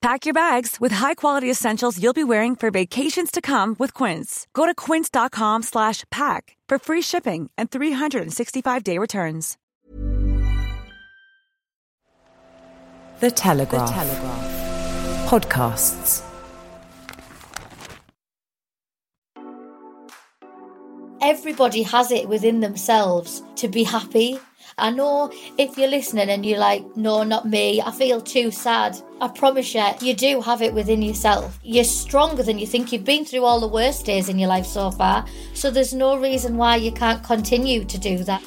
Pack your bags with high-quality essentials you'll be wearing for vacations to come with Quince. Go to quince.com slash pack for free shipping and 365-day returns. The Telegraph. The Telegraph. Podcasts. Everybody has it within themselves to be happy. I know if you're listening and you're like, no, not me, I feel too sad. I promise you, you do have it within yourself. You're stronger than you think. You've been through all the worst days in your life so far, so there's no reason why you can't continue to do that.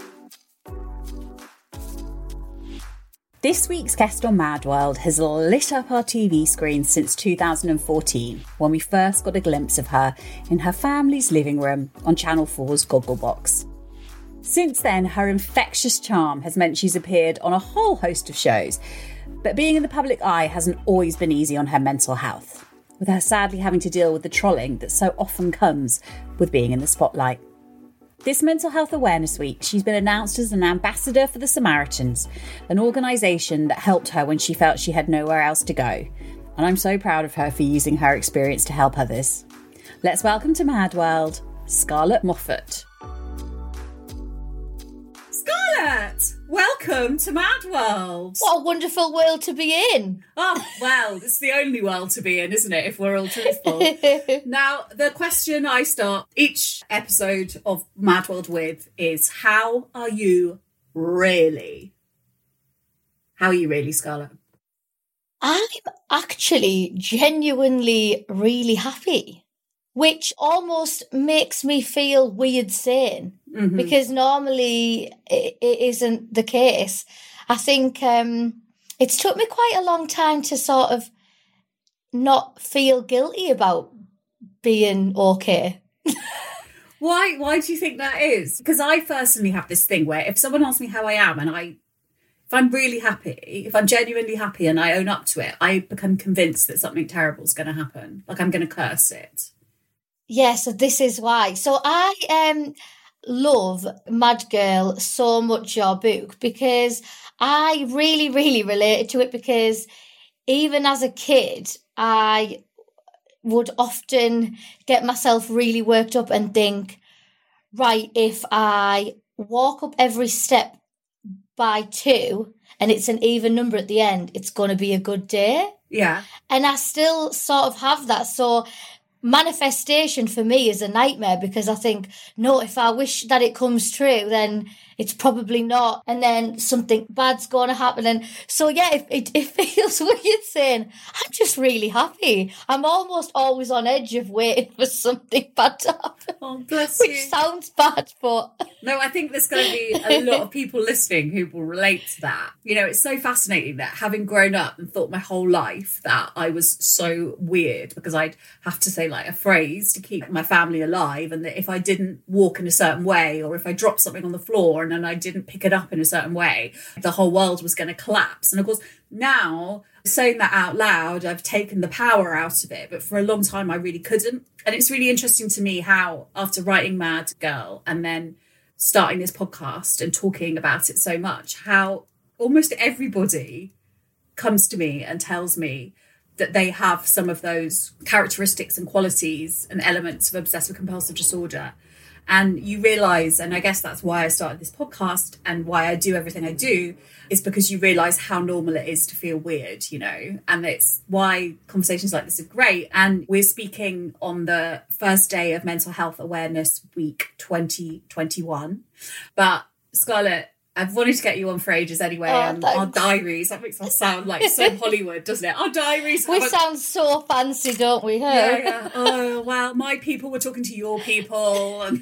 This week's guest on Mad World has lit up our TV screens since 2014, when we first got a glimpse of her in her family's living room on Channel 4's Gogglebox. Since then, her infectious charm has meant she's appeared on a whole host of shows, but being in the public eye hasn't always been easy on her mental health, with her sadly having to deal with the trolling that so often comes with being in the spotlight. This Mental Health Awareness Week, she's been announced as an ambassador for the Samaritans, an organisation that helped her when she felt she had nowhere else to go. And I'm so proud of her for using her experience to help others. Let's welcome to Mad World, Scarlett Moffatt. Scarlett, welcome to Mad World. What a wonderful world to be in. Oh, well, it's the only world to be in, isn't it, if we're all truthful? now, the question I start each episode of Mad World with is How are you really? How are you really, Scarlett? I'm actually genuinely really happy, which almost makes me feel weird saying Mhm. because normally it, it isn't the case. I think um, it's took me quite a long time to sort of not feel guilty about being okay. Why? Why do you think that is? Because I personally have this thing where if someone asks me how I am, and I, if I'm really happy, if I'm genuinely happy, and I own up to it, I become convinced that something terrible is going to happen. Like I'm going to curse it. Yeah, so this is why. So I um love Mad Girl so much your book because I really, really related to it because even as a kid, I would often get myself really worked up and think, right, if I walk up every step by two and it's an even number at the end, it's going to be a good day. Yeah. And I still sort of have that. So manifestation for me is a nightmare because I think, no, if I wish that it comes true, then it's probably not. And then something bad's going to happen. And so, yeah, it, it, it feels weird saying, I'm just really happy. I'm almost always on edge of waiting for something bad to happen. Oh, bless Which you. sounds bad, but No, I think there's going to be a lot of people listening who will relate to that. You know, it's so fascinating that having grown up and thought my whole life that I was so weird because I'd have to say like a phrase to keep my family alive, and that if I didn't walk in a certain way or if I dropped something on the floor and then I didn't pick it up in a certain way, the whole world was going to collapse. And of course, now saying that out loud, I've taken the power out of it, but for a long time I really couldn't. And it's really interesting to me how, after writing Mad Girl and then starting this podcast and talking about it so much, how almost everybody comes to me and tells me that they have some of those characteristics and qualities and elements of obsessive compulsive disorder. And you realize, and I guess that's why I started this podcast and why I do everything I do, is because you realize how normal it is to feel weird, you know, and it's why conversations like this are great. And we're speaking on the first day of Mental Health Awareness Week 2021. But Scarlett, I've wanted to get you on for ages anyway. Oh, and our diaries, that makes us sound like so Hollywood, doesn't it? Our diaries. We sound so fancy, don't we? Huh? yeah, yeah. Oh, well, my people were talking to your people.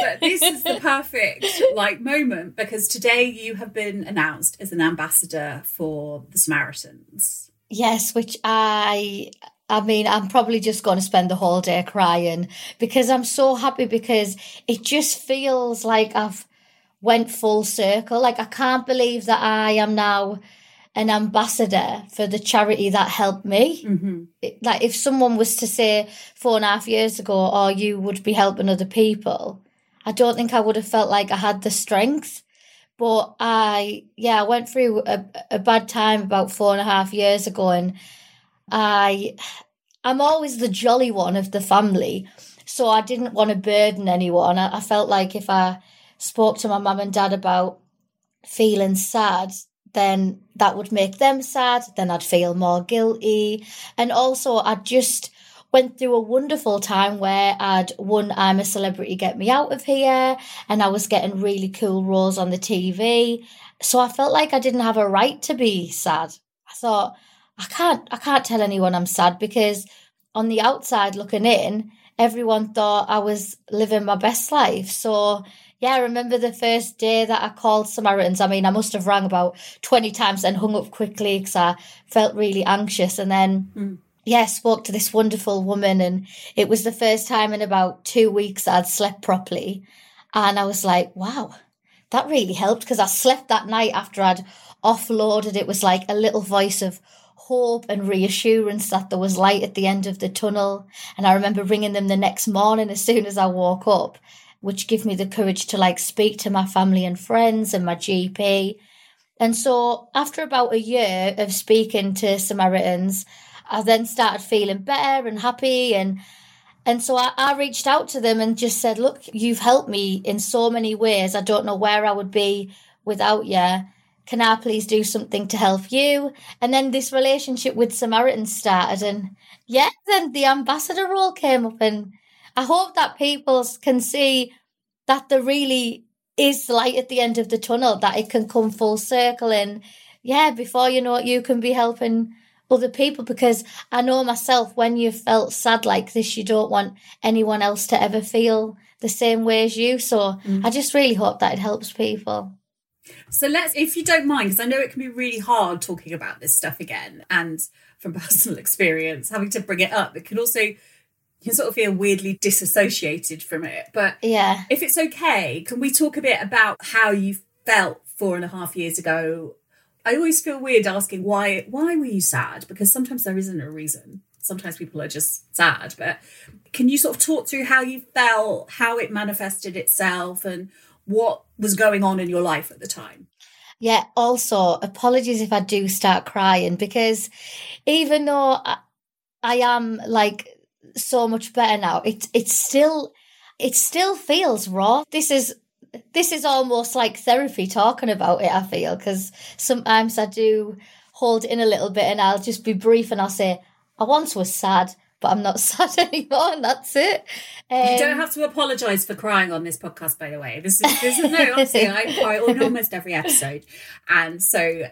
But this is the perfect like moment because today you have been announced as an ambassador for the Samaritans. Yes, which I I mean, I'm probably just going to spend the whole day crying because I'm so happy because it just feels like I've went full circle. Like I can't believe that I am now an ambassador for the charity that helped me. Mm-hmm. It- Like if someone was to say four and a half years ago, oh, you would be helping other people, I don't think I would have felt like I had the strength. But I, yeah, I went through a, a bad time about four and a half years ago, and I, I'm always the jolly one of the family, so I didn't want to burden anyone. I, I felt like if I spoke to my mum and dad about feeling sad, then that would make them sad. Then I'd feel more guilty, and also I just went through a wonderful time where I'd won I'm a Celebrity Get Me Out of Here and I was getting really cool roles on the TV. So I felt like I didn't have a right to be sad. I thought I can't I can't tell anyone I'm sad because on the outside looking in, everyone thought I was living my best life. So yeah, I remember the first day that I called Samaritans. I mean, I must have rang about 20 times and hung up quickly because I felt really anxious. And then mm. yeah, spoke to this wonderful woman, and it was the first time in about two weeks I'd slept properly. And I was like, wow, that really helped because I slept that night after I'd offloaded. It was like a little voice of hope and reassurance that there was light at the end of the tunnel. And I remember ringing them the next morning as soon as I woke up, which gave me the courage to like speak to my family and friends and my GP. And so after about a year of speaking to Samaritans, I then started feeling better and happy and and so I, I reached out to them and just said, Look, you've helped me in so many ways. I don't know where I would be without you. Can I please do something to help you? And then this relationship with Samaritans started and yeah, then the ambassador role came up and I hope that people can see that there really is light at the end of the tunnel, that it can come full circle and yeah, before you know it, you can be helping other people because I know myself when you've felt sad like this, you don't want anyone else to ever feel the same way as you. So mm. I just really hope that it helps people. So let's, if you don't mind, because I know it can be really hard talking about this stuff again, and from personal experience, having to bring it up, it can also you can sort of feel weirdly disassociated from it. But Yeah. if it's okay, can we talk a bit about how you felt four and a half years ago? I always feel weird asking why why were you sad? Because sometimes there isn't a reason. Sometimes people are just sad. But can you sort of talk through how you felt, how it manifested itself, and what was going on in your life at the time? Yeah. Also, apologies if I do start crying because even though I, I am like so much better now, it it still it still feels raw. This is this is almost like therapy talking about it. I feel because sometimes I do hold in a little bit, and I'll just be brief and I'll say I once was sad. But I'm not sad anymore, and that's it. You Um, don't have to apologise for crying on this podcast, by the way. This is this is no, honestly, I cry on almost every episode, and so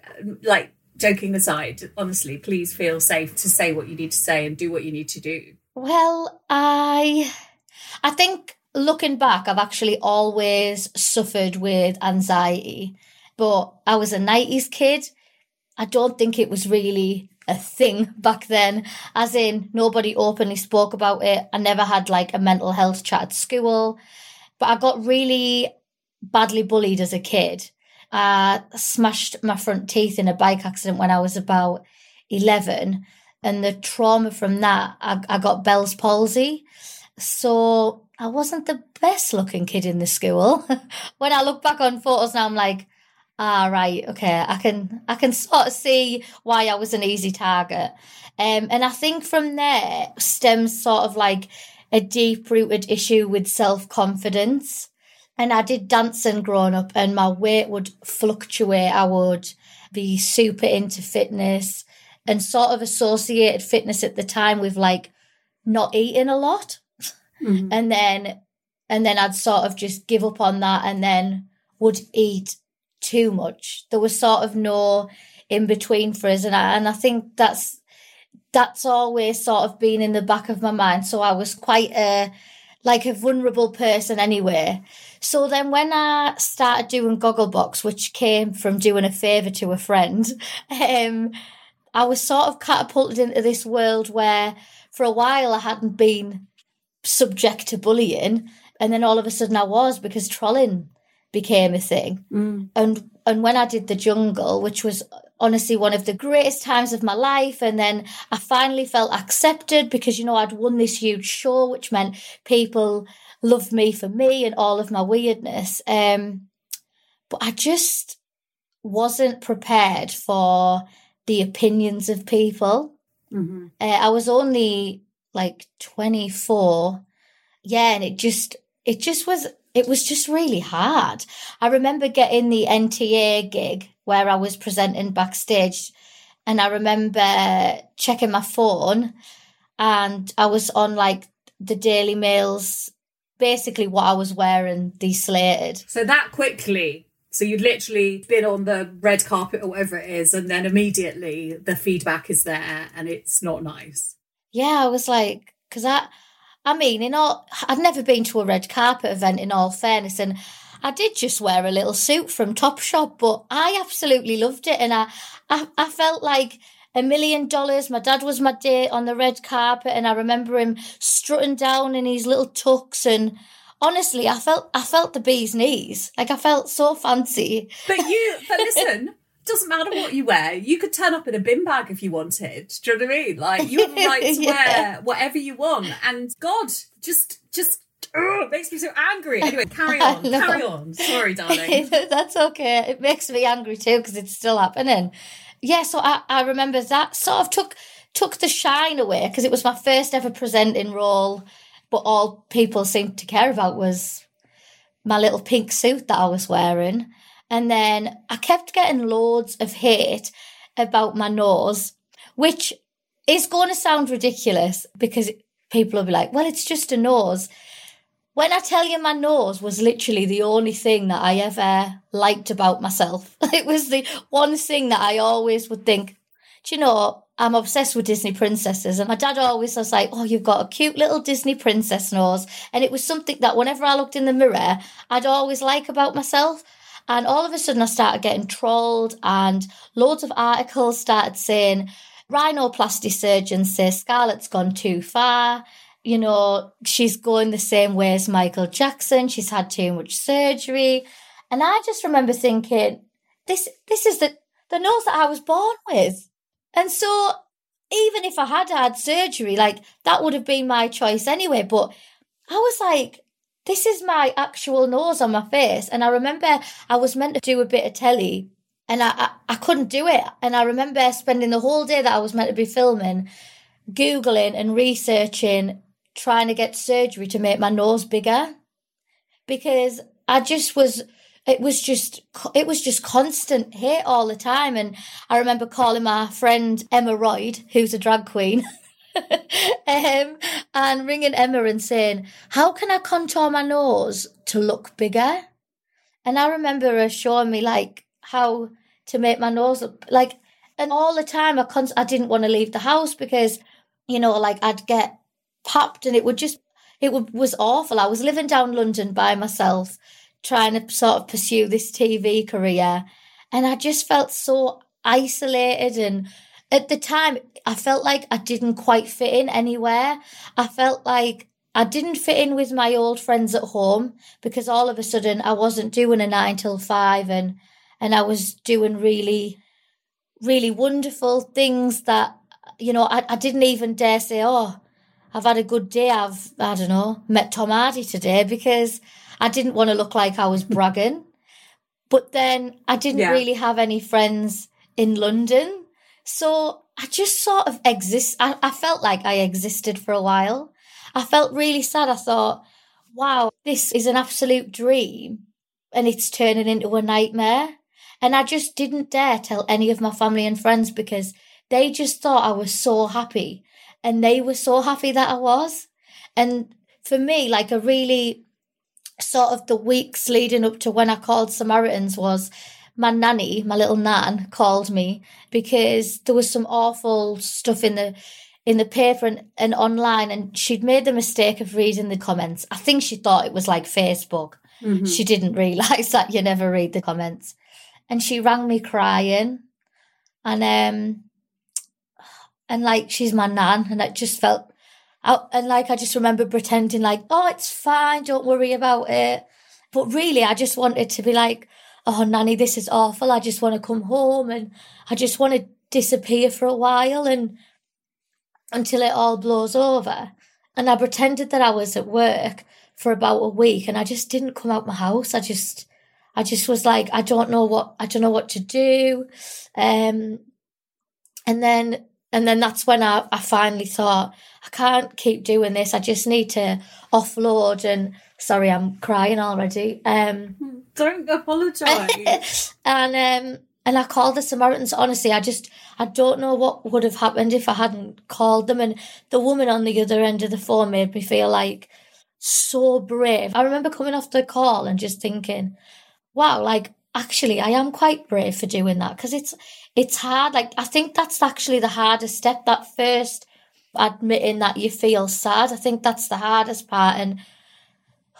like joking aside, honestly, please feel safe to say what you need to say and do what you need to do. Well, I I think looking back, I've actually always suffered with anxiety, but I was a 90s kid. I don't think it was really a thing back then, as in nobody openly spoke about it. I never had like a mental health chat at school, but I got really badly bullied as a kid. I smashed my front teeth in a bike accident when I was about 11 and the trauma from that, I, I got Bell's palsy. So I wasn't the best looking kid in the school. when I look back on photos now, I'm like, ah, right, okay, I can, I can sort of see why I was an easy target. Um, and I think from there stems sort of like a deep rooted issue with self confidence. And I did dancing growing up, and my weight would fluctuate. I would be super into fitness and sort of associated fitness at the time with like not eating a lot. And then and then I'd sort of just give up on that and then would eat too much. There was sort of no in between for us. And I, and I think that's, that's always sort of been in the back of my mind. So I was quite a, like a vulnerable person anyway. So then when I started doing Gogglebox, which came from doing a favour to a friend, um, I was sort of catapulted into this world where for a while I hadn't been subject to bullying. And then all of a sudden I was because trolling became a thing. Mm. And and when I did the jungle, which was honestly one of the greatest times of my life, and then I finally felt accepted because you know I'd won this huge show, which meant people loved me for me and all of my weirdness. Um, but I just wasn't prepared for the opinions of people. Mm-hmm. Uh, I was only like 24. Yeah, and it just it just was it was just really hard. I remember getting the NTA gig where I was presenting backstage and I remember checking my phone and I was on like the Daily Mail's basically what I was wearing deslated. So that quickly so you'd literally been on the red carpet or whatever it is, and then immediately the feedback is there and it's not nice. Yeah, I was like, because I, I mean, in all, I'd never been to a red carpet event. In all fairness, and I did just wear a little suit from Topshop, but I absolutely loved it, and I, I, I felt like a million dollars. My dad was my date on the red carpet, and I remember him strutting down in his little tux and honestly, I felt I felt the bee's knees. Like I felt so fancy. But you, but listen, doesn't matter what you wear. You could turn up in a bin bag if you wanted. Do you know what I mean? Like you have the right to yeah. wear whatever you want. And God, just just ugh, makes me so angry. Anyway, carry on, carry on. Sorry, darling. That's okay. It makes me angry too because it's still happening. Yeah, so I, I remember that sort of took took the shine away because it was my first ever presenting role but all people seemed to care about was my little pink suit that I was wearing. And then I kept getting loads of hate about my nose, which is going to sound ridiculous because people will be like, well, it's just a nose. When I tell you my nose was literally the only thing that I ever liked about myself, it was the one thing that I always would think, do you know, I'm obsessed with Disney princesses. And my dad always was like, Oh, you've got a cute little Disney princess nose. And it was something that whenever I looked in the mirror, I'd always like about myself. And all of a sudden, I started getting trolled, and loads of articles started saying, rhinoplasty surgeons say Scarlett's gone too far. You know, she's going the same way as Michael Jackson. She's had too much surgery. And I just remember thinking, this, this is the, the nose that I was born with. And so even if I had had surgery, like that would have been my choice anyway. But I was like, this is my actual nose on my face. And I remember I was meant to do a bit of telly and I, I, I, couldn't do it. And I remember spending the whole day that I was meant to be filming, Googling and researching, trying to get surgery to make my nose bigger because I just was it was just it was just constant hate all the time. And i remember calling my friend emma Royd, who's a drag queen um, and ringing emma and saying how can i contour my nose to look bigger? And i remember her showing me like how to make my nose look like and all the time i con- i didn't want to leave the house because you know like i'd get popped and it would just it was awful. I was living down london by myself trying to sort of pursue this TV career. And I just felt so isolated. And at the time, I felt like I didn't quite fit in anywhere. I felt like I didn't fit in with my old friends at home because all of a sudden I wasn't doing a nine till five and, and I was doing really, really wonderful things that, you know, I, I didn't even dare say, oh, I've had a good day. I've, I don't know, met Tom Hardy today because I didn't want to look like I was bragging. But then I didn't yeah. really have any friends in London. So I just sort of exist. I, I felt like I existed for a while. I felt really sad. I thought, wow, this is an absolute dream and it's turning into a nightmare. And I just didn't dare tell any of my family and friends because they just thought I was so happy and they were so happy that I was. And for me, like a really sort of the weeks leading up to when I called Samaritans was my nanny, my little nan, called me because there was some awful stuff in the in the paper and, and online and she'd made the mistake of reading the comments. I think she thought it was like Facebook. Mm-hmm. She didn't realise that you never read the comments. And she rang me crying. And um and like she's my nan and it just felt out and like I just remember pretending like, oh it's fine, don't worry about it. But really I just wanted to be like, oh nanny, this is awful. I just want to come home and I just want to disappear for a while and until it all blows over. And I pretended that I was at work for about a week and I just didn't come out my house. I just I just was like, I don't know what I don't know what to do. Um and then and then that's when I, I finally thought, I can't keep doing this. I just need to offload and sorry, I'm crying already. Um Don't apologise. and um and I called the Samaritans. Honestly, I just, I don't know what would have happened if I hadn't called them. And the woman on the other end of the phone made me feel like so brave. I remember coming off the call and just thinking, wow, like actually I am quite brave for doing that because it's, it's hard. Like, I think that's actually the hardest step, that first admitting that you feel sad. I think that's the hardest part. And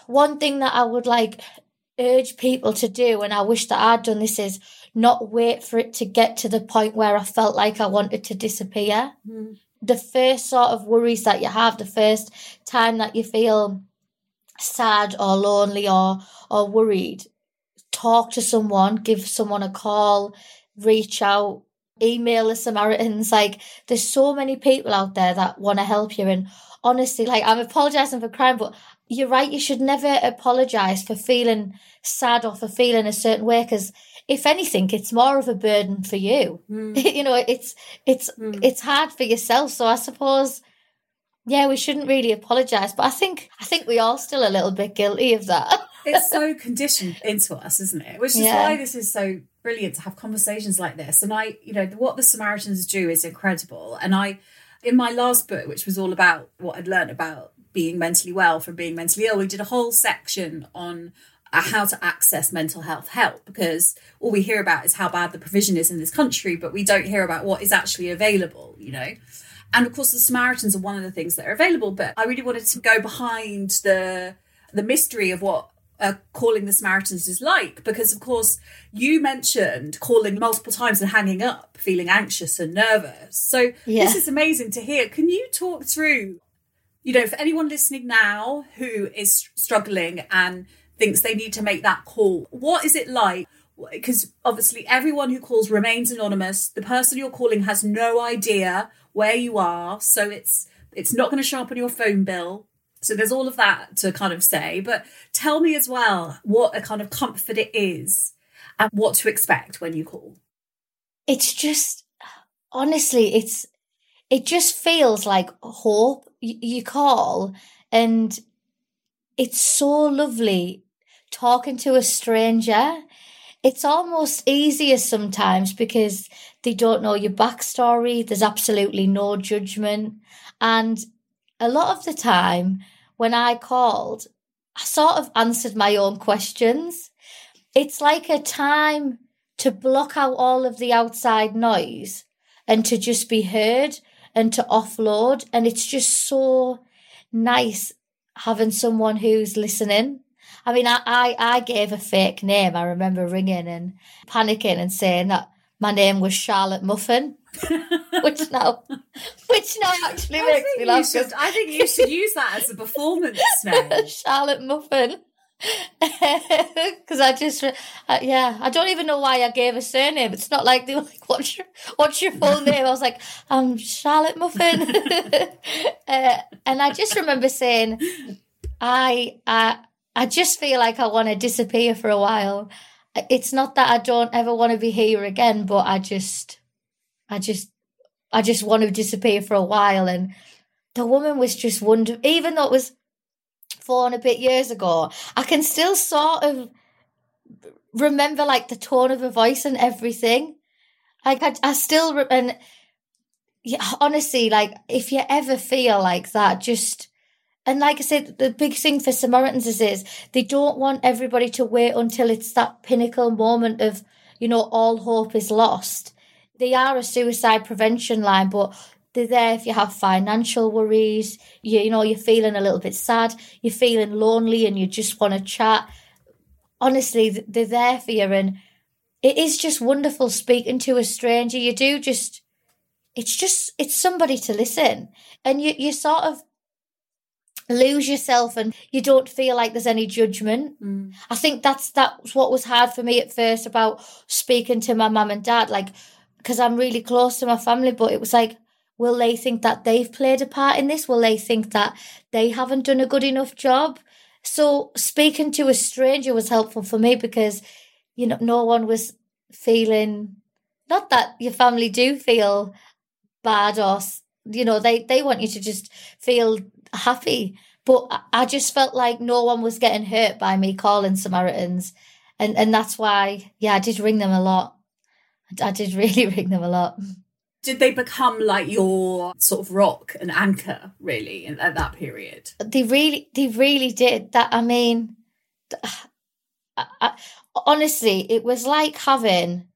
one thing that I would like urge people to do, and I wish that I'd done this is, not wait for it to get to the point where I felt like I wanted to disappear. Mm. The first sort of worries that you have, the first time that you feel sad or lonely or or worried, talk to someone, give someone a call, reach out, email the Samaritans. Like there's so many people out there that want to help you. And honestly, like I'm apologizing for crying, but you're right. You should never apologize for feeling sad or for feeling a certain way because if anything, it's more of a burden for you. Mm. you know, it's it's mm. it's hard for yourself. So I suppose, yeah, we shouldn't really apologise. But I think I think we are still a little bit guilty of that. it's so conditioned into us, isn't it? Which is yeah. why this is so brilliant to have conversations like this. And I, you know, what the Samaritans do is incredible. And I, in my last book, which was all about what I'd learned about being mentally well from being mentally ill, we did a whole section on uh, how to access mental health help because all we hear about is how bad the provision is in this country, but we don't hear about what is actually available, you know. And of course, the Samaritans are one of the things that are available. But I really wanted to go behind the the mystery of what uh, calling the Samaritans is like, because of course you mentioned calling multiple times and hanging up, feeling anxious and nervous. So yeah. this is amazing to hear. Can you talk through, you know, for anyone listening now who is struggling and thinks they need to make that call. What is it like? Because obviously, everyone who calls remains anonymous. The person you're calling has no idea where you are, so it's it's not going to show up on your phone bill. So there's all of that to kind of say. But tell me as well what a kind of comfort it is and what to expect when you call. It's just honestly, it's it just feels like hope. You call and it's so lovely talking to a stranger. It's almost easier sometimes because they don't know your backstory. There's absolutely no judgment. And a lot of the time when I called, I sort of answered my own questions. It's like a time to block out all of the outside noise and to just be heard and to offload. And it's just so nice having someone who's listening I mean, I, I, I gave a fake name. I remember ringing and panicking and saying that my name was Charlotte Muffin. which now, which now actually I makes me laugh. Should, I think you should use that as a performance name, Charlotte Muffin. Because I just, uh, yeah, I don't even know why I gave a surname. It's not like they were like, "What's your, what's your full name?" I was like, "I'm Charlotte Muffin," uh, and I just remember saying, "I, I, I just feel like I want to disappear for a while. It's not that I don't ever want to be here again, but I just, I just, I just want to disappear for a while. And the woman was just wonderful, even though it was four and a bit years ago, I can still sort of remember like the tone of her voice and everything. Like I, I still, re- and yeah, honestly, like if you ever feel like that, just and like I said, the big thing for Samaritans is, is they don't want everybody to wait until it's that pinnacle moment of, you know, all hope is lost. They are a suicide prevention line, but they're there if you have financial worries, you, you know, you're feeling a little bit sad, you're feeling lonely and you just want to chat. Honestly, they're there for you. And it is just wonderful speaking to a stranger. You do just, it's just, it's somebody to listen. And you, you sort of lose yourself and you don't feel like there's any judgment. Mm. I think that's that's what was hard for me at first about speaking to my mum and dad, like because I'm really close to my family, but it was like, will they think that they've played a part in this? Will they think that they haven't done a good enough job? So speaking to a stranger was helpful for me because, you know, no one was feeling not that your family do feel bad or you know they they want you to just feel happy. But I just felt like no one was getting hurt by me calling Samaritans. And and that's why, yeah, I did ring them a lot. I did really ring them a lot. Did they become like your sort of rock and anchor, really, in, at that period? They really, they really did. That I mean, I, I, honestly, it was like having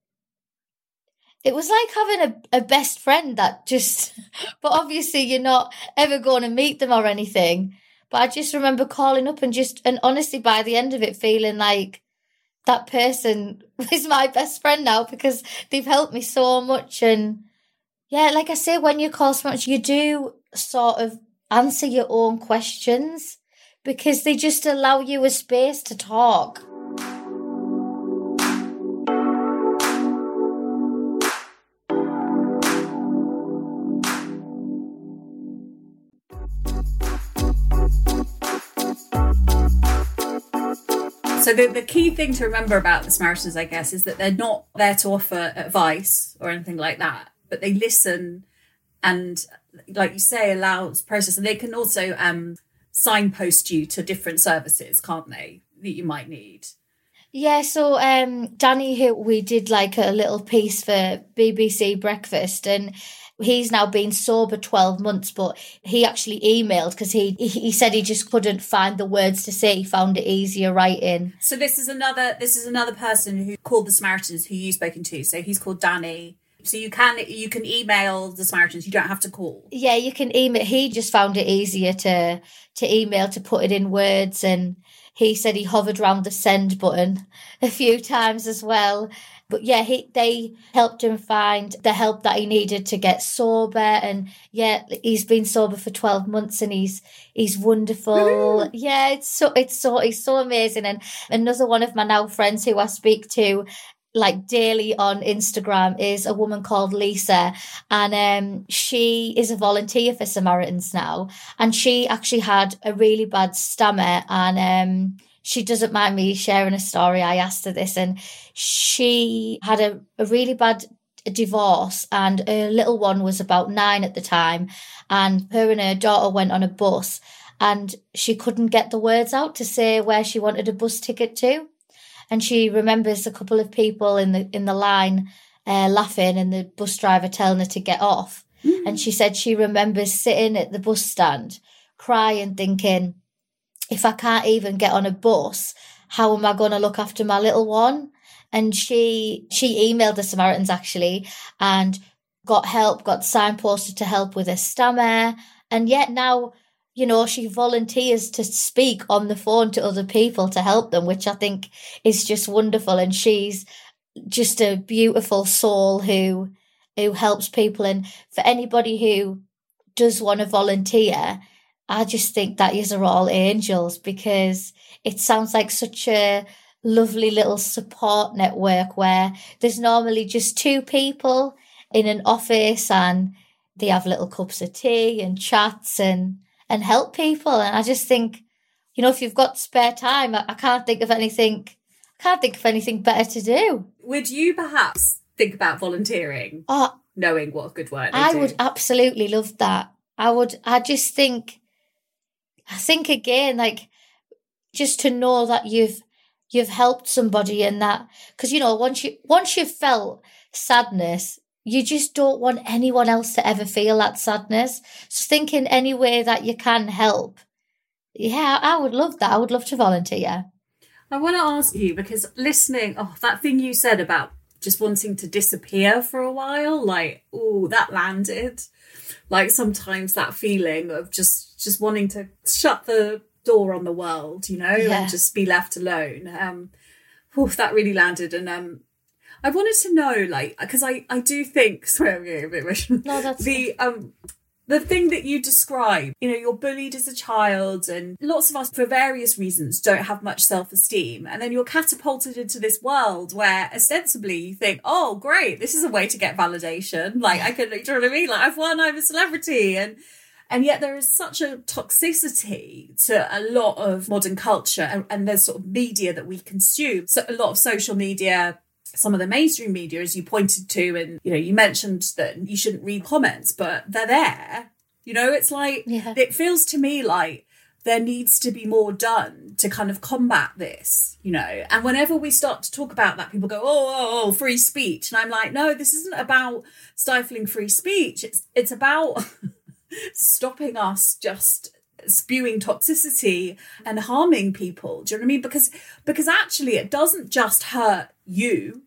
it was like having a, a best friend that just, but obviously you're not ever going to meet them or anything. But I just remember calling up and just, and honestly, by the end of it, feeling like that person is my best friend now because they've helped me so much. And yeah, like I say, when you call so much, you do sort of answer your own questions because they just allow you a space to talk. So the, the key thing to remember about the Samaritans, I guess, is that they're not there to offer advice or anything like that, but they listen and, like you say, allows process. And they can also um, signpost you to different services, can't they, that you might need. Yeah, so um, Danny, who we did like a little piece for BBC Breakfast, and he's now been sober 12 months but he actually emailed because he he said he just couldn't find the words to say he found it easier writing so this is another this is another person who called the samaritans who you've spoken to so he's called danny so you can you can email the Samaritans. You don't have to call. Yeah, you can email. He just found it easier to to email to put it in words, and he said he hovered around the send button a few times as well. But yeah, he they helped him find the help that he needed to get sober. And yeah, he's been sober for twelve months, and he's he's wonderful. yeah, it's so it's so it's so amazing. And another one of my now friends who I speak to like daily on Instagram is a woman called Lisa, and um, she is a volunteer for Samaritans now, and she actually had a really bad stammer, and um, she doesn't mind me sharing a story. I asked her this, and she had a, a really bad divorce, and her little one was about nine at the time. And her and her daughter went on a bus, and she couldn't get the words out to say where she wanted a bus ticket to. And she remembers a couple of people in the in the line uh, laughing, and the bus driver telling her to get off. Mm. And she said she remembers sitting at the bus stand, crying, thinking if I can't even get on a bus, how am I going to look after my little one? And she she emailed the Samaritans actually and got help, got signposted to help with her stammer, and yet now you know, she volunteers to speak on the phone to other people to help them, which I think is just wonderful. And she's just a beautiful soul who who helps people. And for anybody who does want to volunteer, I just think that these are all angels because it sounds like such a lovely little support network where there's normally just two people in an office and they have little cups of tea and chats and and help people. And I just think you know if you've got spare time I, I can't think of anything I can't think of anything better to do. Would you perhaps think about volunteering? Oh knowing what a good work I do? would absolutely love that. I would I just think I think again, like just to know that you've you've helped somebody and that because you know once you once you've felt sadness you just don't want anyone else to ever feel that sadness so think in any way that you can help yeah, I would love that. I would love to volunteer. I want to ask you because listening, oh, that thing you said about just wanting to disappear for a while, like, oh, that landed. Like sometimes that feeling of just just wanting to shut the door on the world, you know, Yeah. and just be left alone. Um, oh, that really landed. And um, I wanted to know, like, because I I do think, sorry, I'm getting a bit emotional. No, that's the um the thing that you describe, you know, you're bullied as a child, and lots of us, for various reasons, don't have much self esteem. And then you're catapulted into this world where ostensibly you think, oh, great, this is a way to get validation. Like, I can, do you know what I mean? Like, I've won, I'm a celebrity. And and yet there is such a toxicity to a lot of modern culture and, and there's sort of media that we consume. So a lot of social media, some of the mainstream media, as you pointed to, and you know, you mentioned that you shouldn't read comments, but they're there. You know, it's like Yeah. it feels to me like there needs to be more done to kind of combat this, you know. And whenever we start to talk about that, people go, "Oh, oh, oh, free speech," and I'm like, "No, this isn't about stifling free speech. It's it's about stopping us just spewing toxicity and harming people. Do you know what I mean? Because because actually, it doesn't just hurt you;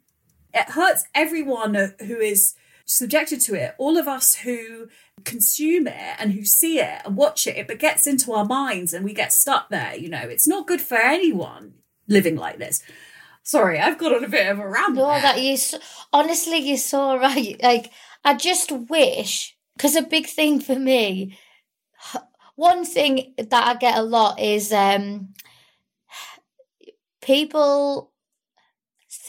it hurts everyone who is subjected to it. All of us who consume it and who see it and watch it, it gets into our minds and we get stuck there. You know, it's not good for anyone living like this. Sorry, I've got on a bit of a ramble. No, there. that you honestly, you're so right. Like, I just wish because a big thing for me, one thing that I get a lot is um, people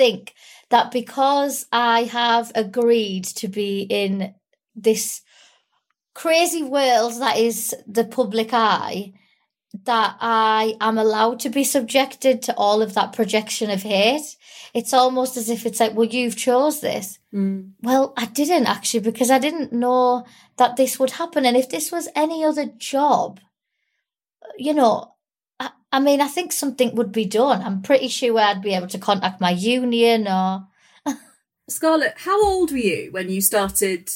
think that because I have agreed to be in this crazy world that is the public eye, that I am allowed to be subjected to all of that projection of hate. It's almost as if it's like, well, you've chose this. Mm. Well, I didn't actually because I didn't know that this would happen. And if this was any other job, you know, I, mean, I think something would be done. I'm pretty sure I'd be able to contact my union or. Scarlett, how old were you when you started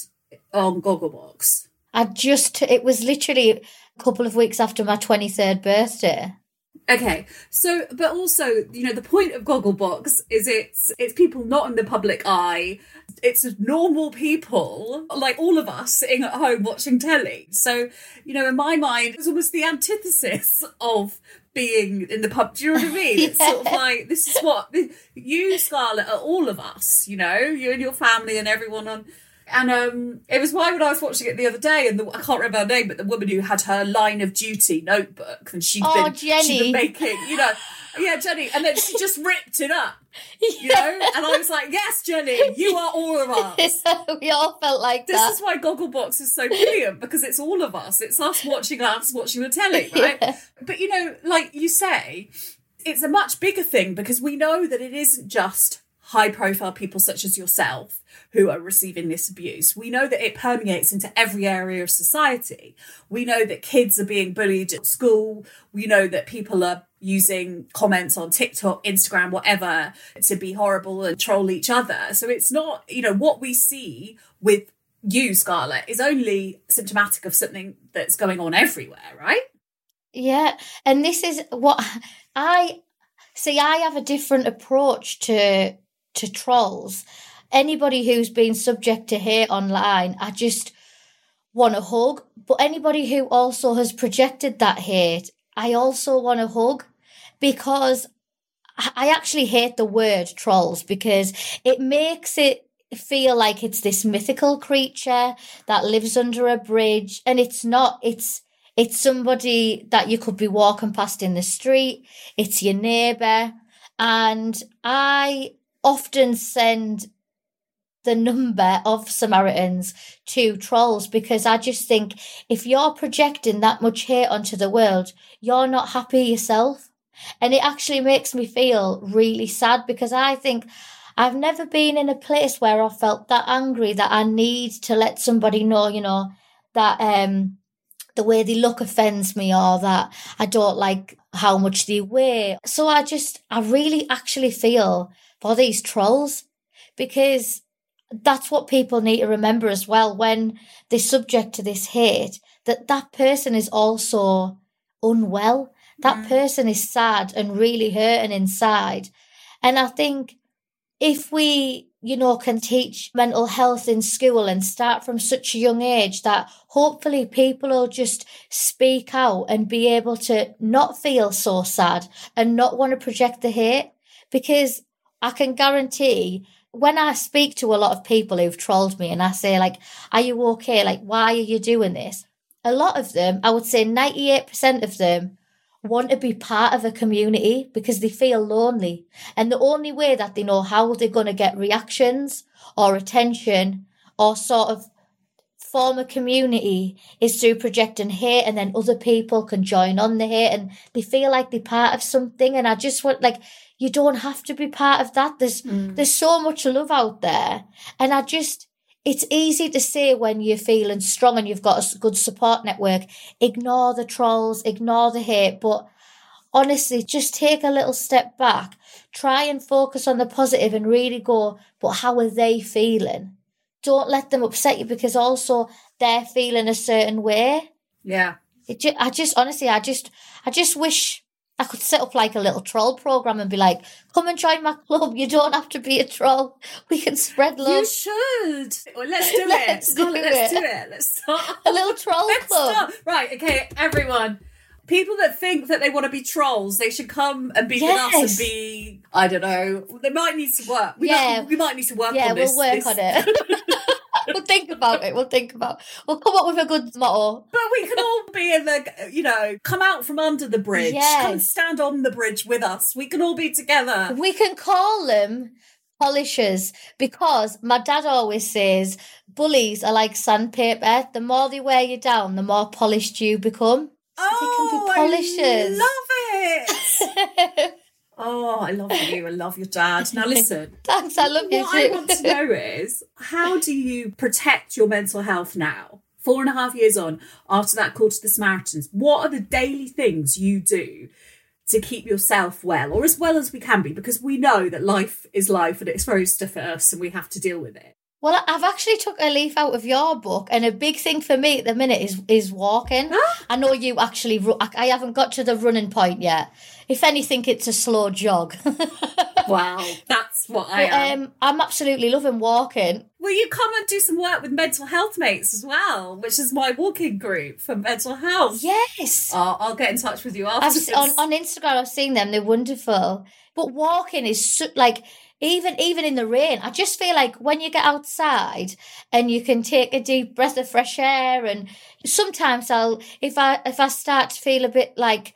on Gogglebox? I just, it was literally a couple of weeks after my 23rd birthday. Okay, so but also, you know, the point of Gogglebox is it's it's people not in the public eye. It's normal people like all of us sitting at home watching telly. So, you know, in my mind, it's almost the antithesis of being in the pub. Do you know what I mean? It's sort of like this is what you, Scarlett, are all of us. You know, you and your family and everyone on. And um, it was why when I was watching it the other day, and the, I can't remember her name, but the woman who had her line of duty notebook, and she'd Oh, been she'd Jenny. been making, you know, yeah, Jenny, and then she just ripped it up, you know, and I was like, yes, Jenny, you are all of us. we all felt like This that. is why Gogglebox is so brilliant because it's all of us. It's us watching us watching the telly, right? Yeah. But you know, like you say, it's a much bigger thing because we know that it isn't just high profile people such as yourself who are receiving this abuse. We know that it permeates into every area of society. We know that kids are being bullied at school. We know that people are using comments on TikTok, Instagram, whatever, to be horrible and troll each other. So it's not, you know, what we see with you, Scarlett, is only symptomatic of something that's going on everywhere, right? Yeah, and this is what I see. I have a different approach to to trolls. Anybody who's been subject to hate online, I just want a hug. But anybody who also has projected that hate, I also want a hug because I actually hate the word trolls because it makes it feel like it's this mythical creature that lives under a bridge and it's not it's it's somebody that you could be walking past in the street it's your neighbor and i often send the number of samaritans to trolls because i just think if you're projecting that much hate onto the world you're not happy yourself and it actually makes me feel really sad because I think I've never been in a place where I felt that angry that I need to let somebody know, you know, that um the way they look offends me or that I don't like how much they weigh. So I just I really actually feel for these trolls because that's what people need to remember as well when they're subject to this hate that that person is also unwell. That mm. person is sad and really hurting inside. And I think if we, you know, can teach mental health in school and start from such a young age that hopefully people will just speak out and be able to not feel so sad and not want to project the hate. Because I can guarantee when I speak to a lot of people who've trolled me and I say, like, are you okay? Like, why are you doing this? A lot of them, I would say 98% of them want to be part of a community because they feel lonely. And the only way that they know how they're going to get reactions or attention or sort of form a community is through projecting hate and then other people can join on the hate and they feel like they're part of something. And I just want like, you don't have to be part of that. There's, mm. there's so much love out there. And I just, it's easy to say when you're feeling strong and you've got a good support network, ignore the trolls, ignore the hate, but honestly, just take a little step back, try and focus on the positive and really go, but how are they feeling? Don't let them upset you because also they're feeling a certain way. Yeah. It, I just, honestly, I just, I just wish I could set up like a little troll program and be like, come and join my club. You don't have to be a troll. We can spread love. You should. Well, let's do let's it. Do let's it. do it. Let's start. A little troll let's club. Start. Right. Okay. Everyone. People that think that they want to be trolls, they should come and be yes. with us and be, I don't know, they might need some work. We yeah. Might, we might need to work yeah, on this. Yeah, we'll work this. on it. we'll think about it. We'll think about. We'll come up with a good motto. But we can all be in the, you know, come out from under the bridge. Yes. Come stand on the bridge with us. We can all be together. We can call them polishers because my dad always says bullies are like sandpaper. The more they wear you down, the more polished you become. So oh, they can be oh, polishers. I love it. Oh, I love you. I love your dad. Now, listen. Thanks. I love you what too. I want to know is how do you protect your mental health now? Four and a half years on, after that call to the Samaritans, what are the daily things you do to keep yourself well, or as well as we can be? Because we know that life is life and it's throws stuff at us and we have to deal with it. Well, I've actually took a leaf out of your book, and a big thing for me at the minute is is walking. I know you actually. I haven't got to the running point yet. If anything, it's a slow jog. wow, that's what I am. Um, I'm absolutely loving walking. Will you come and do some work with mental health mates as well, which is my walking group for mental health? Yes. Oh, I'll get in touch with you after. On, on Instagram, I've seen them. They're wonderful. But walking is so, like even even in the rain i just feel like when you get outside and you can take a deep breath of fresh air and sometimes i'll if i if i start to feel a bit like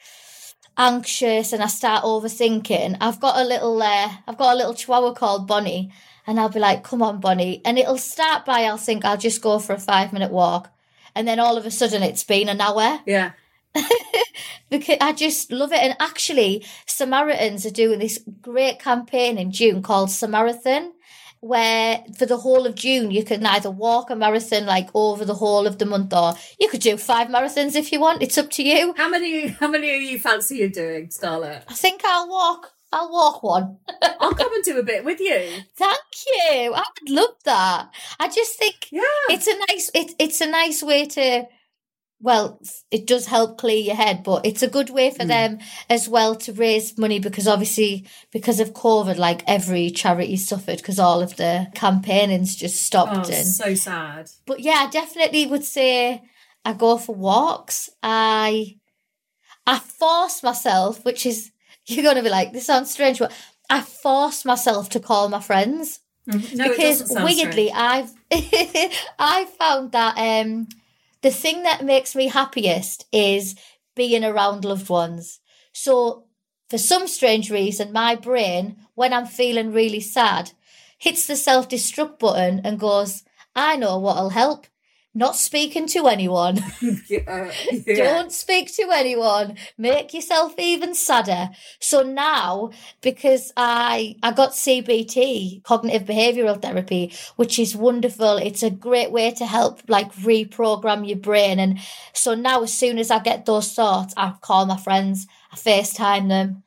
anxious and i start overthinking i've got a little uh, i've got a little chihuahua called bonnie and i'll be like come on bonnie. And it'll start by i'll think i'll just go for a five minute walk and then all of a sudden it's been an hour. Yeah because I just love it. And actually, Samaritans are doing this great campaign in June called Samaritan, where for the whole of June you can either walk a marathon like over the whole of the month, or you could do five marathons if you want. It's up to you. How many? How many are you fancy you doing, Scarlett? I think I'll walk. I'll walk one. I'll come and do a bit with you. Thank you. I would love that. I just think yeah. it's a nice it, it's a nice way to well, it does help clear your head, but it's a good way for mm. them as well to raise money because obviously, because of COVID, like every charity suffered because all of the campaigning's just stopped. Oh, and, so sad. But yeah, I definitely would say I go for walks. I, I force myself, which is, you're going to be like, this sounds strange, but I force myself to call my friends. Mm-hmm. No, because weirdly, strange. I've, I found that, um, the thing that makes me happiest is being around loved ones. So, for some strange reason, my brain, when I'm feeling really sad, hits the self destruct button and goes, I know what'll help not speaking to anyone. yeah, yeah. Don't speak to anyone. Make yourself even sadder. So now, because I I got CBT, cognitive behavioral therapy, which is wonderful. It's a great way to help like reprogram your brain. And so now, as soon as I get those thoughts, I call my friends, I FaceTime them,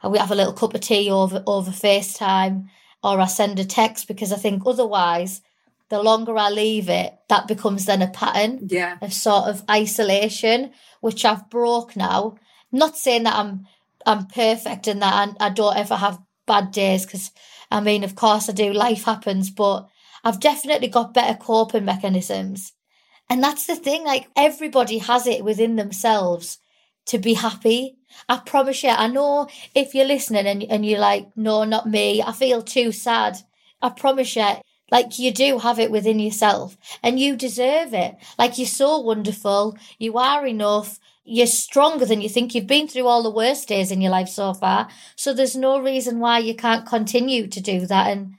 and we have a little cup of tea over over FaceTime, or I send a text because I think otherwise the longer I leave it, that becomes then a pattern yeah. of sort of isolation, which I've broke now. not saying that I'm I'm perfect and that I, I don't ever have bad days because I mean, of course I do. Life happens, but I've definitely got better coping mechanisms. And that's the thing, like everybody has it within themselves to be happy. I promise you, I know if you're listening and, and you're like, no, not me, I feel too sad. I promise you, like you do have it within yourself and you deserve it. Like you're so wonderful. You are enough. You're stronger than you think. You've been through all the worst days in your life so far. So there's no reason why you can't continue to do that. And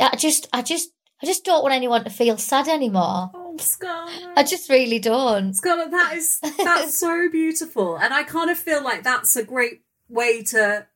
I just, I just, I just don't want anyone to feel sad anymore. Oh, Scarlett. I just really don't. Scarlett, that is that's so beautiful, and I kind of feel like that's a great way to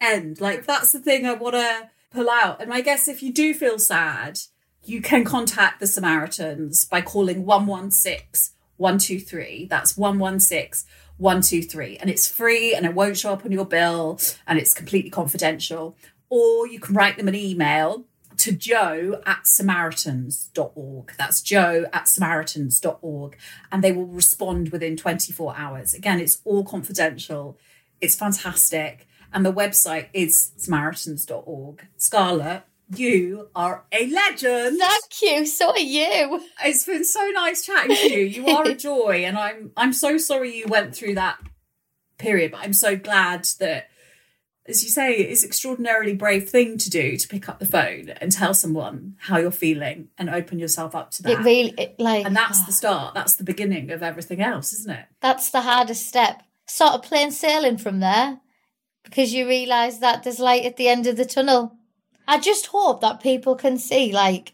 end. Like that's the thing I want to pull out. And I guess if you do feel sad, you can contact the Samaritans by calling 116 123. That's 116 123. And it's free and it won't show up on your bill and it's completely confidential. Or you can write them an email to jo at samaritans.org. That's jo at samaritans.org. And they will respond within 24 hours. Again, it's all confidential. It's fantastic. And the website is samaritans.org. Scarlett, you are a legend. Thank you. So are you. It's been so nice chatting to you. You are a joy, and I'm I'm so sorry you went through that period, but I'm so glad that, as you say, it's extraordinarily brave thing to do to pick up the phone and tell someone how you're feeling and open yourself up to that. It really, it, like, and that's the start. That's the beginning of everything else, isn't it? that's the hardest step. Sort of plain sailing from there because you realise that there's light at the end of the tunnel. I just hope that people can see like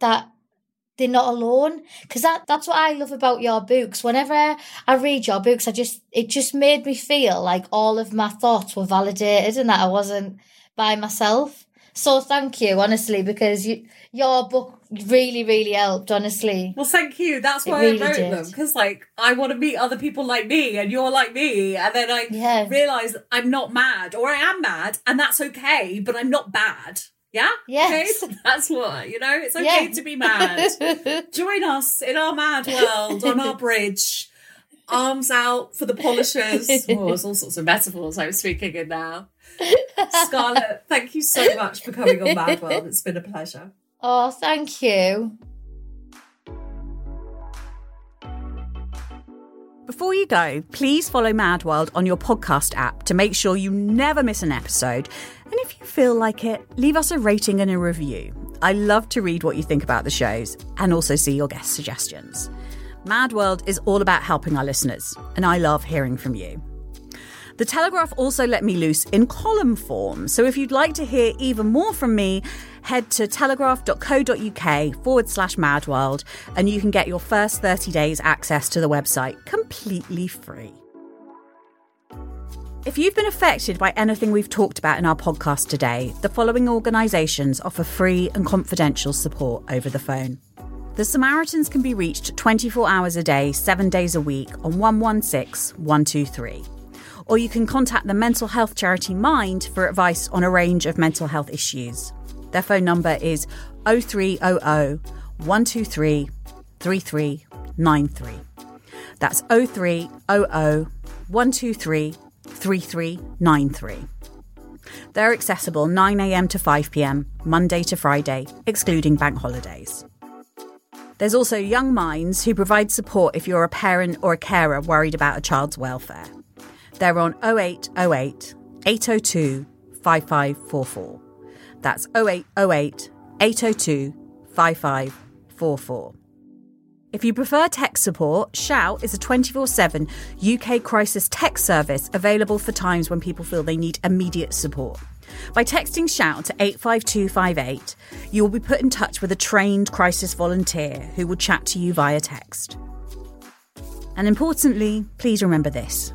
that they're not alone because that that's what I love about your books. Whenever I read your books, I just it just made me feel like all of my thoughts were validated and that I wasn't by myself. So thank you, honestly, because you your book really really helped. Honestly, Well, thank you. That's why really I wrote did. them because, like, I want to meet other people like me, and you're like me, and then I Yeah. realize I'm not mad, or I am mad, and that's okay, but I'm not bad. Yeah. Yes. Okay? That's what you know. It's okay Yeah. to be mad. Join us in our mad world on our bridge. Arms out for the polishers. Oh, there's all sorts of metaphors I'm speaking in now. Scarlett, thank you so much for coming on Mad World. It's been a pleasure. oh thank you. Before you go, please follow Mad World on your podcast app to make sure you never miss an episode. And if you feel like it, leave us a rating and a review. I love to read what you think about the shows and also see your guest suggestions. Mad World is all about helping our listeners, and I love hearing from you. The Telegraph also let me loose in column form, so if you'd like to hear even more from me, head to telegraph.co.uk forward slash madworld and you can get your first 30 days access to the website completely free. If you've been affected by anything we've talked about in our podcast today, the following organisations offer free and confidential support over the phone. The Samaritans can be reached 24 hours a day, 7 days a week on 116 123. Or you can contact the mental health charity Mind for advice on a range of mental health issues. Their phone number is 0300 123 3393. That's 0300 123 3393. They're accessible 9am to 5pm, Monday to Friday, excluding bank holidays. There's also Young Minds who provide support if you're a parent or a carer worried about a child's welfare. They're on 0808 802 5544. That's 0808 802 5544. If you prefer text support, Shout is a 24 7 UK crisis text service available for times when people feel they need immediate support. By texting Shout to 85258, you will be put in touch with a trained crisis volunteer who will chat to you via text. And importantly, please remember this